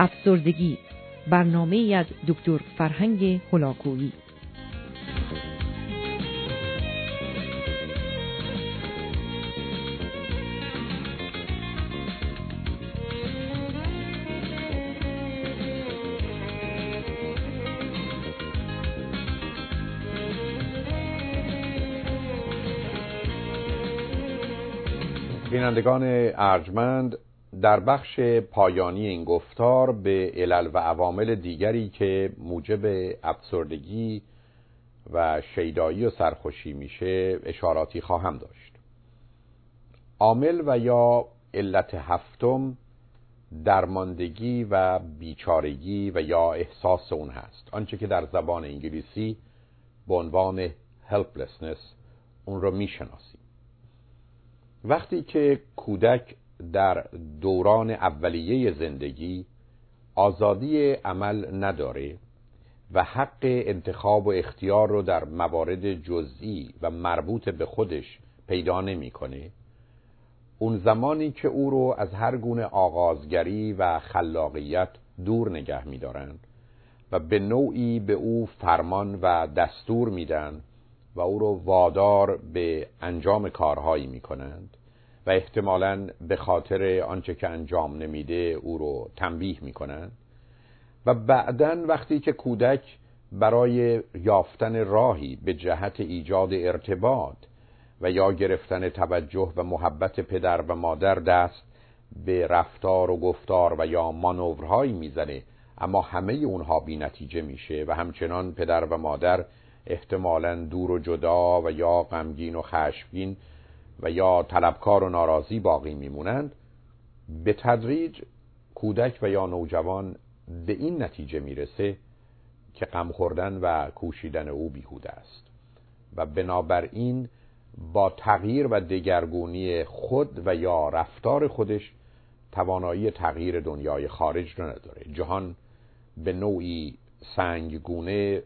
افسردگی. برنامه ای از دکتر فرهنگ هلاکویی. بینندگان ارجمند در بخش پایانی این گفتار به علل و عوامل دیگری که موجب افسردگی و شیدایی و سرخوشی میشه اشاراتی خواهم داشت. عامل و یا علت هفتم درماندگی و بیچارگی و یا احساس اون هست. آنچه که در زبان انگلیسی به عنوان helplessness اون رو می‌شناسیم. وقتی که کودک در دوران اولیه زندگی آزادی عمل نداره و حق انتخاب و اختیار رو در موارد جزئی و مربوط به خودش پیدا نمی‌کنه. اون زمانی که او رو از هر گونه آغازگری و خلاقیت دور نگه میدارند و به نوعی به او فرمان و دستور میدن و او رو وادار به انجام کارهایی می‌کنند. و احتمالا به خاطر آنچه که انجام نمیده او رو تنبیه می‌کنند و بعدا وقتی که کودک برای یافتن راهی به جهت ایجاد ارتباط و یا گرفتن توجه و محبت پدر و مادر دست به رفتار و گفتار و یا مانورهایی می‌زنه اما همه اونها بی نتیجه میشه و همچنان پدر و مادر احتمالا دور و جدا و یا غمگین و خشمگین و یا طلبکار و ناراضی باقی میمونند به تدریج کودک و یا نوجوان به این نتیجه می‌رسه که غم خوردن و کوشیدن او بیهوده است. و بنابراین با تغییر و دگرگونی خود و یا رفتار خودش توانایی تغییر دنیای خارج رو نداره. جهان به نوعی سنگگونه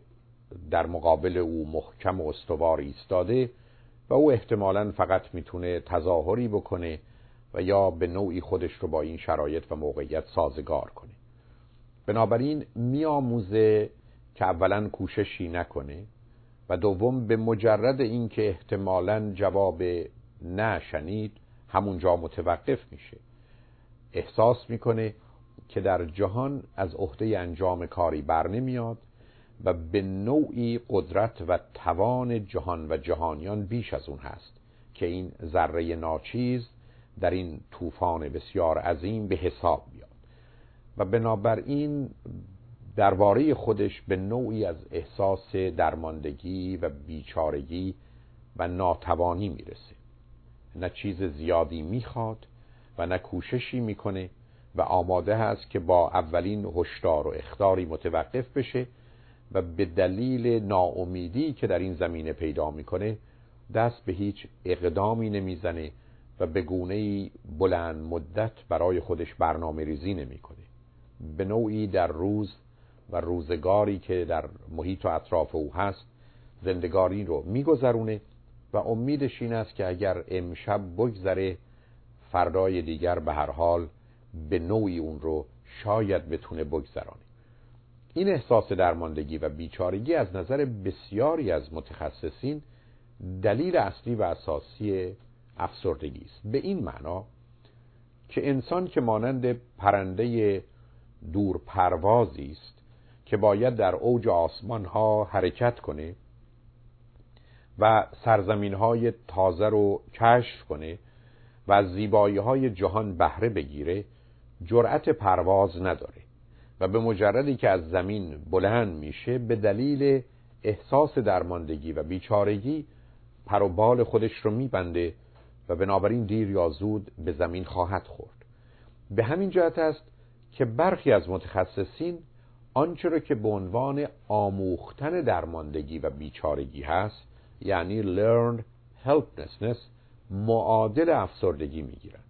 در مقابل او محکم و استوار ایستاده و او احتمالا فقط می‌تونه تظاهری بکنه و یا به نوعی خودش رو با این شرایط و موقعیت سازگار کنه. بنابراین میآموزه که اولا کوششی نکنه و دوم به مجرد اینکه احتمالا جواب نشنید همونجا متوقف میشه. احساس می‌کنه که در جهان از عهده انجام کاری بر نمیاد و به نوعی قدرت و توان جهان و جهانیان بیش از اون هست که این ذره ناچیز در این طوفان بسیار عظیم به حساب بیاد. و بنابراین درباره خودش به نوعی از احساس درماندگی و بیچارگی و ناتوانی می‌رسه. نه چیز زیادی می‌خواد و نه کوششی می‌کنه و آماده هست که با اولین هشدار و اختاری متوقف بشه و به دلیل ناامیدی که در این زمینه پیدا می‌کنه دست به هیچ اقدامی نمی‌زنه و به گونه بلند مدت برای خودش برنامه ریزی نمی‌کنه. به نوعی در روز و روزگاری که در محیط و اطراف او هست زندگاری رو میگذرونه و امیدش این است که اگر امشب بگذره فردای دیگر به هر حال به نوعی اون رو شاید بتونه بگذرانه. این احساس درماندگی و بیچارگی از نظر بسیاری از متخصصین دلیل اصلی و اساسی افسردگی است. به این معنا که انسان که مانند پرنده دور پروازی است که باید در اوج آسمان ها حرکت کنه و سرزمین های تازه رو کشف کنه و از زیبایی های جهان بهره بگیره جرأت پرواز نداره. به مجردی که از زمین بلند میشه به دلیل احساس درماندگی و بیچارگی پر و بال خودش رو میبنده و بنابراین دیر یا زود به زمین خواهد خورد. به همین جهت است که برخی از متخصصین آنچه را که به عنوان آموختن درماندگی و بیچارگی هست یعنی learned helplessness معادل افسردگی می‌گیرند.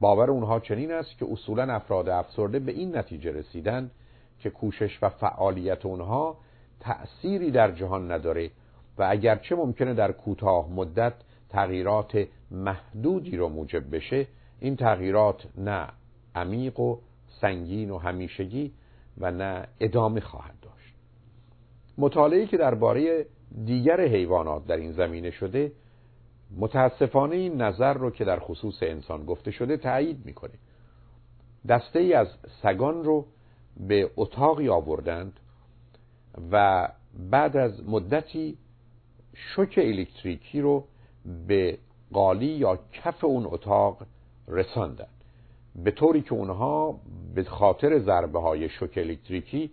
باور اونها چنین است که اصولا افراد افسرده به این نتیجه رسیدن که کوشش و فعالیت اونها تأثیری در جهان نداره و اگرچه ممکنه در کوتاه مدت تغییرات محدودی رو موجب بشه این تغییرات نه عمیق و سنگین و همیشگی و نه ادامه خواهد داشت. مطالعه که درباره دیگر حیوانات در این زمینه شده متاسفانه این نظر رو که در خصوص انسان گفته شده تایید می‌کنه دسته ای از سگان رو به اتاقی آوردند و بعد از مدتی شوک الکتریکی رو به قالی یا کف اون اتاق رساندن به طوری که اونها به خاطر ضربه های شوک الکتریکی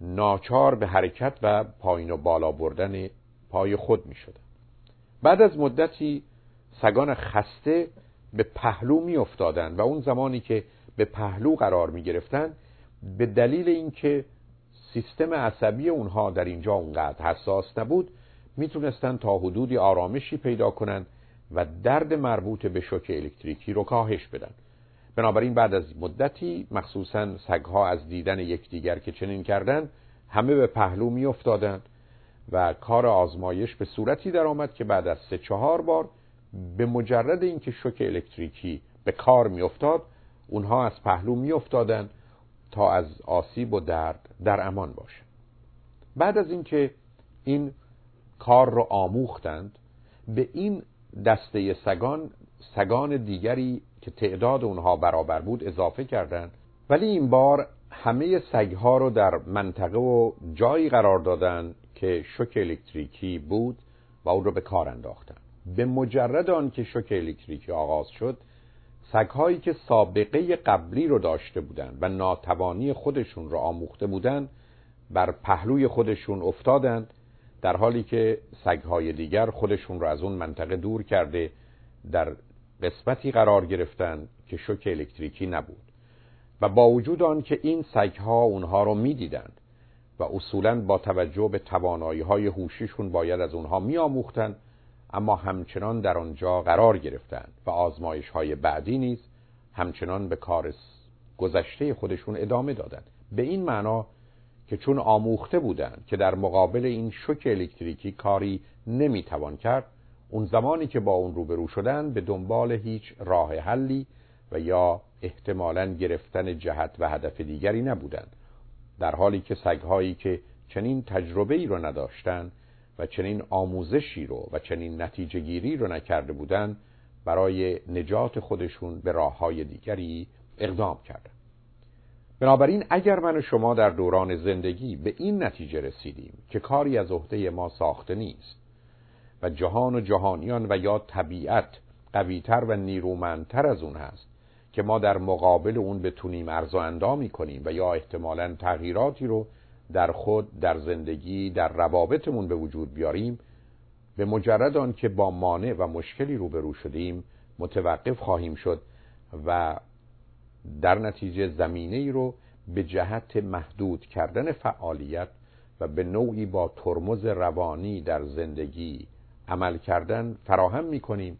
ناچار به حرکت و پایین و بالا بردن پای خود می شدن. بعد از مدتی سگان خسته به پهلو می افتادن و اون زمانی که به پهلو قرار می گرفتن به دلیل اینکه سیستم عصبی اونها در اینجا اونقدر حساس نبود می‌تونستن تا حدودی آرامشی پیدا کنند و درد مربوط به شوک الکتریکی رو کاهش بدن. بنابراین بعد از مدتی مخصوصا سگها از دیدن یکدیگر که چنین کردند همه به پهلو میافتادند و کار آزمایش به صورتی درآمد که بعد از سه چهار بار به مجرد اینکه شوک الکتریکی به کار میافتاد اونها از پهلو میافتادند تا از آسیب و درد در امان باشه بعد از اینکه این کار رو آموختند به این دسته سگان سگان دیگری که تعداد اونها برابر بود اضافه کردند. ولی این بار همه سگها رو در منطقه و جایی قرار دادن که شوک الکتریکی بود و اون رو به کار انداختن. به مجرد آن که شوک الکتریکی آغاز شد سگهایی که سابقه قبلی رو داشته بودند و ناتوانی خودشون رو آموخته بودند بر پهلوی خودشون افتادند در حالی که سگهای دیگر خودشون رو از اون منطقه دور کرده در قسمتی قرار گرفتن که شوک الکتریکی نبود. و با وجود آن که این سگها اونها رو می‌دیدند و اصولا با توجه به توانایی های هوشیشون باید از اونها میآموختند اما همچنان در آنجا قرار گرفتند و آزمایش های بعدی نیز همچنان به کار گذشته خودشون ادامه دادند به این معنا که چون آموخته بودند که در مقابل این شوک الکتریکی کاری نمی‌توان کرد اون زمانی که با اون روبرو شدن به دنبال هیچ راه حلی و یا احتمالا گرفتن جهت و هدف دیگری نبودند. در حالی که سگهایی که چنین تجربه ای رو نداشتند و چنین آموزشی رو و چنین نتیجه گیری رو نکرده بودند برای نجات خودشون به راه های دیگری اقدام کردند. بنابراین اگر من و شما در دوران زندگی به این نتیجه رسیدیم که کاری از عهده ما ساخته نیست و جهان و جهانیان و یا طبیعت قویتر و نیرومندتر از اون هست که ما در مقابل اون بتونیم ارزا اندامی کنیم و یا احتمالا تغییراتی رو در خود در زندگی در روابطمون به وجود بیاریم به مجرد آن که با مانع و مشکلی روبرو شدیم متوقف خواهیم شد و در نتیجه زمینه ای رو به جهت محدود کردن فعالیت و به نوعی با ترمز روانی در زندگی عمل کردن فراهم می کنیم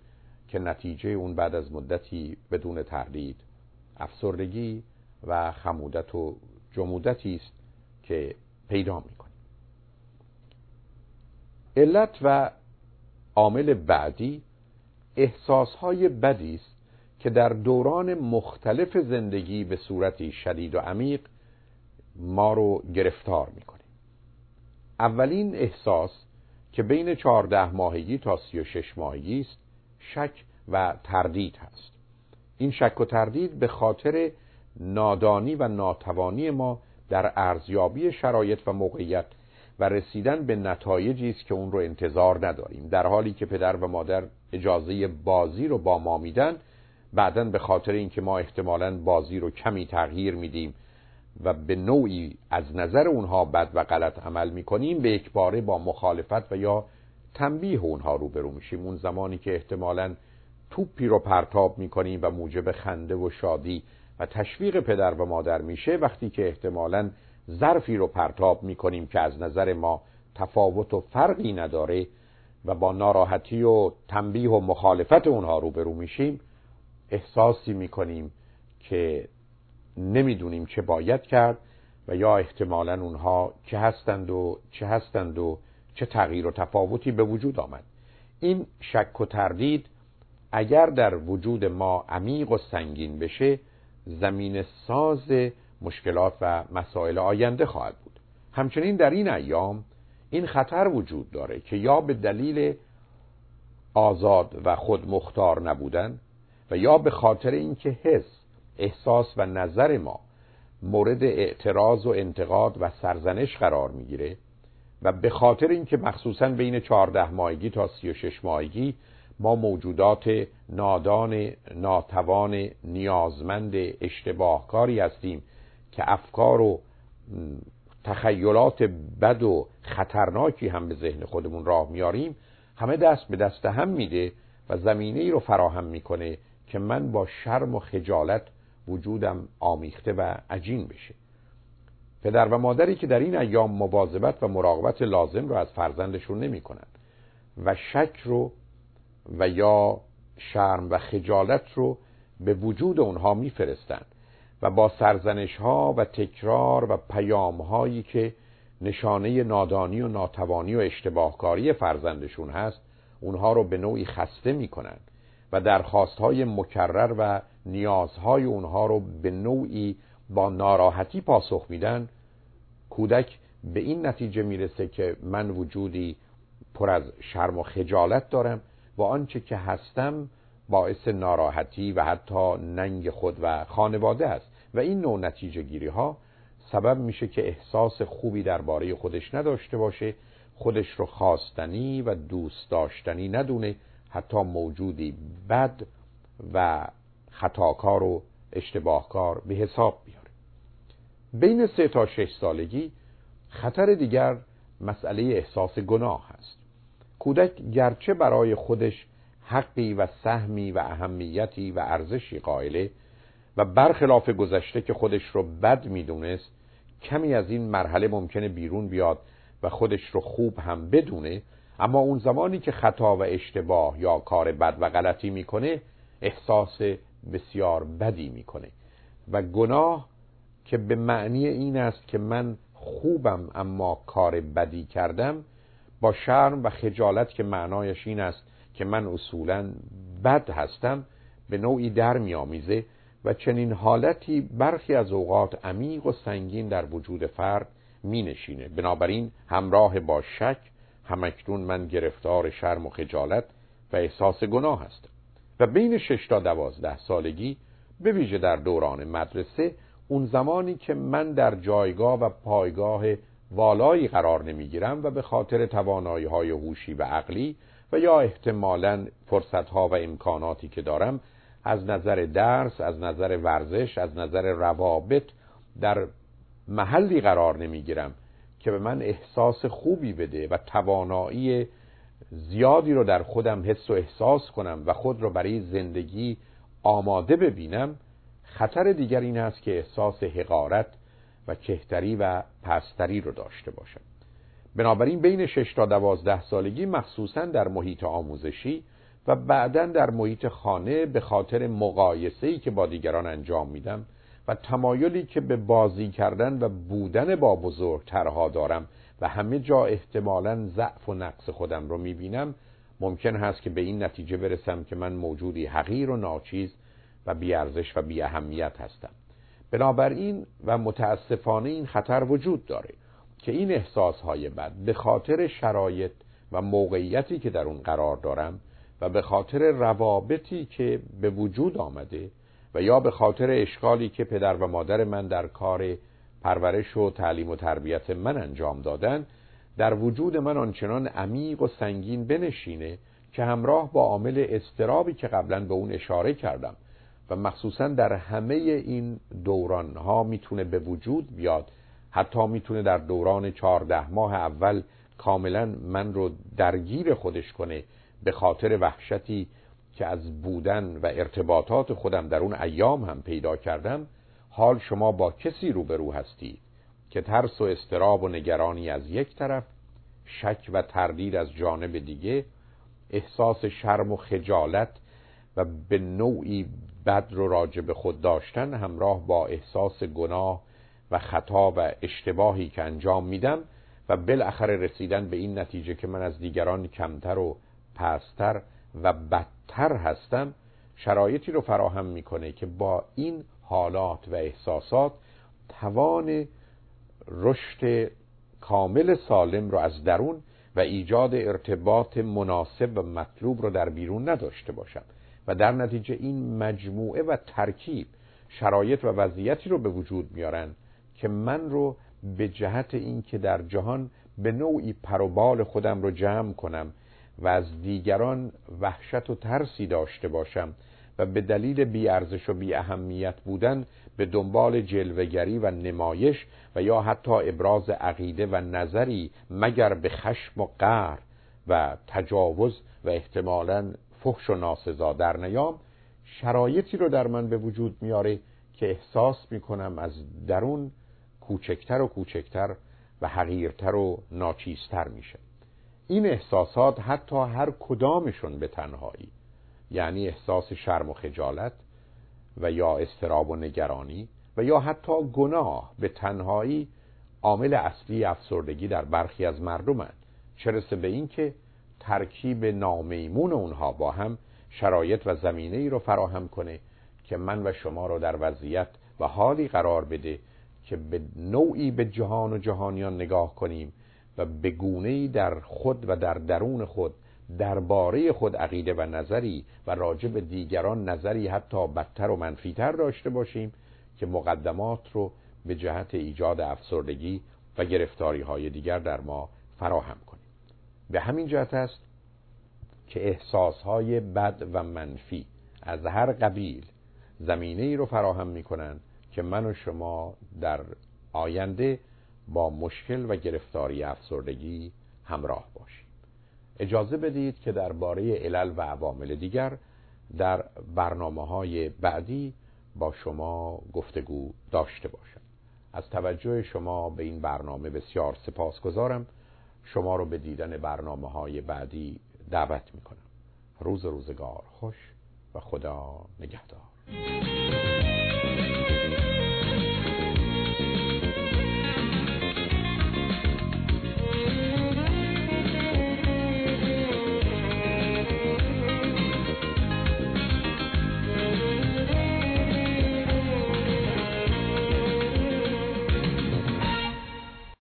که نتیجه اون بعد از مدتی بدون تردید افسردگی و خمودت و جمودتی است که پیدا می کنیم علت و عامل بعدی احساسهای بدی است که در دوران مختلف زندگی به صورتی شدید و عمیق ما رو گرفتار می‌کنه. اولین احساس که بین چهارده ماهگی تا سی و شش ماهگی است شک و تردید هست. این شک و تردید به خاطر نادانی و ناتوانی ما در ارزیابی شرایط و موقعیت و رسیدن به نتایجی است که اون رو انتظار نداریم. در حالی که پدر و مادر اجازه بازی رو با ما میدن بعدا به خاطر اینکه ما احتمالا بازی رو کمی تغییر میدیم و به نوعی از نظر اونها بد و غلط عمل می‌کنیم به یک باره با مخالفت و یا تنبیه اونها روبرو میشیم. اون زمانی که احتمالا توپی رو پرتاب می‌کنیم و موجب خنده و شادی و تشویق پدر و مادر میشه وقتی که احتمالا ظرفی رو پرتاب می‌کنیم که از نظر ما تفاوت و فرقی نداره و با ناراحتی و تنبیه و مخالفت اونها روبرو میشیم احساسی می‌کنیم که نمی‌دونیم چه باید کرد و یا احتمالا اونها چه هستند و چه هستند و چه تغییر و تفاوتی به وجود آمد. این شک و تردید اگر در وجود ما عمیق و سنگین بشه زمین ساز مشکلات و مسائل آینده خواهد بود. همچنین در این ایام این خطر وجود داره که یا به دلیل آزاد و خود مختار نبودن و یا به خاطر اینکه حس احساس و نظر ما مورد اعتراض و انتقاد و سرزنش قرار می‌گیره و به خاطر اینکه مخصوصا بین 14 ماهگی تا 36 ماهگی ما موجودات نادان ناتوان نیازمند اشتباهکاری هستیم که افکار و تخیلات بد و خطرناکی هم به ذهن خودمون راه میاریم همه دست به دست هم میده و زمینه ای رو فراهم می‌کنه که من با شرم و خجالت وجودم آمیخته و عجین بشه. پدر و مادری که در این ایام مواظبت و مراقبت لازم رو از فرزندشون نمی و شک رو و یا شرم و خجالت رو به وجود اونها میفرستند و با سرزنش ها و تکرار و پیام هایی که نشانه نادانی و ناتوانی و اشتباهکاری فرزندشون هست اونها رو به نوعی خسته می‌کنند و درخواست های مکرر و نیازهای اونها رو به نوعی با ناراحتی پاسخ میدن کودک به این نتیجه می‌رسه که من وجودی پر از شرم و خجالت دارم و آنچه که هستم باعث ناراحتی و حتی ننگ خود و خانواده است. و این نوع نتیجه گیری ها سبب میشه که احساس خوبی درباره خودش نداشته باشه خودش رو خواستنی و دوست داشتنی ندونه حتی موجودی بد و خطاکار و اشتباهکار به حساب بیاره بین سه تا شش سالگی خطر دیگر مسئله احساس گناه هست کودک گرچه برای خودش حقی و سهمی و اهمیتی و ارزشی قائله و برخلاف گذشته که خودش رو بد می‌دونست کمی از این مرحله ممکنه بیرون بیاد و خودش رو خوب هم بدونه اما اون زمانی که خطا و اشتباه یا کار بد و غلطی می‌کنه احساس بسیار بدی می‌کنه و گناه که به معنی این است که من خوبم اما کار بدی کردم با شرم و خجالت که معنایش این است که من اصولا بد هستم به نوعی در میآمیزه و چنین حالتی برخی از اوقات عمیق و سنگین در وجود فرد می نشینه بنابراین همراه با شک همکنون من گرفتار شرم و خجالت و احساس گناه هستم. و بین شش تا دوازده سالگی به ویژه در دوران مدرسه اون زمانی که من در جایگاه و پایگاه والایی قرار نمی‌گیرم و به خاطر توانایی های هوشی و عقلی و یا احتمالا فرصت ها و امکاناتی که دارم از نظر درس از نظر ورزش از نظر روابط در محلی قرار نمی‌گیرم که به من احساس خوبی بده و توانایی زیادی رو در خودم حس و احساس کنم و خود رو برای زندگی آماده ببینم. خطر دیگر این است که احساس حقارت و کهتری و پستری رو داشته باشم بنابراین بین 6 تا 12 سالگی مخصوصا در محیط آموزشی و بعدا در محیط خانه به خاطر مقایسه‌ای که با دیگران انجام میدم و تمایلی که به بازی کردن و بودن با بزرگترها دارم و همه جا احتمالا ضعف و نقص خودم رو می‌بینم ممکن هست که به این نتیجه برسم که من موجودی حقیر و ناچیز و بیارزش و بی اهمیت هستم بنابراین و متاسفانه این خطر وجود داره که این احساس های بد به خاطر شرایط و موقعیتی که در اون قرار دارم و به خاطر روابطی که به وجود آمده و یا به خاطر اشکالی که پدر و مادر من در کار پرورش و تعلیم و تربیت من انجام دادن در وجود من آنچنان عمیق و سنگین بنشینه که همراه با عامل استرابی که قبلا به اون اشاره کردم و مخصوصا در همه این دوران ها می‌تونه به وجود بیاد. حتی می‌تونه در دوران چهارده ماه اول کاملا من رو درگیر خودش کنه به خاطر وحشتی که از بودن و ارتباطات خودم در اون ایام هم پیدا کردم. حال شما با کسی روبرو هستید که ترس و استراب و نگرانی از یک طرف شک و تردید از جانب دیگه احساس شرم و خجالت و به نوعی بد رو راجع به خود داشتن همراه با احساس گناه و خطا و اشتباهی که انجام میدم و بالاخره رسیدن به این نتیجه که من از دیگران کمتر و پستر و بدتر هستم شرایطی رو فراهم می‌کنه که با این حالات و احساسات توان رشد کامل سالم رو از درون و ایجاد ارتباط مناسب و مطلوب رو در بیرون نداشته باشم. و در نتیجه این مجموعه و ترکیب شرایط و وضعیتی رو به وجود میارن که من رو به جهت اینکه در جهان به نوعی پروبال خودم رو جمع کنم و از دیگران وحشت و ترسی داشته باشم و به دلیل بیارزش و بی اهمیت بودن به دنبال جلوگری و نمایش و یا حتی ابراز عقیده و نظری مگر به خشم و قهر و تجاوز و احتمالا فحش و ناسزا در نیام شرایطی رو در من به وجود میاره که احساس می‌کنم از درون کوچکتر و کوچکتر و حقیرتر و ناچیزتر میشه. این احساسات حتی هر کدامشون به تنهایی یعنی احساس شرم و خجالت و یا استراب و نگرانی و یا حتی گناه به تنهایی عامل اصلی افسردگی در برخی از مردمند چرسه به این که ترکیب نامیمون اونها با هم شرایط و زمینه ای رو فراهم کنه که من و شما رو در وضعیت و حالی قرار بده که به نوعی به جهان و جهانیان نگاه کنیم و به گونه در خود و در درون خود درباره خود عقیده و نظری و راجع به دیگران نظری حتی بدتر و منفیتر داشته باشیم که مقدمات رو به جهت ایجاد افسردگی و گرفتاری های دیگر در ما فراهم کنیم به همین جهت است که احساس های بد و منفی از هر قبیل زمینه ای رو فراهم می کنند که من و شما در آینده با مشکل و گرفتاری افسردگی همراه باشیم. اجازه بدید که درباره علل و عوامل دیگر در برنامه های بعدی با شما گفتگو داشته باشم. از توجه شما به این برنامه بسیار سپاس گذارم شما رو به دیدن برنامه های بعدی دعوت می کنم روز روزگار خوش و خدا نگهدار.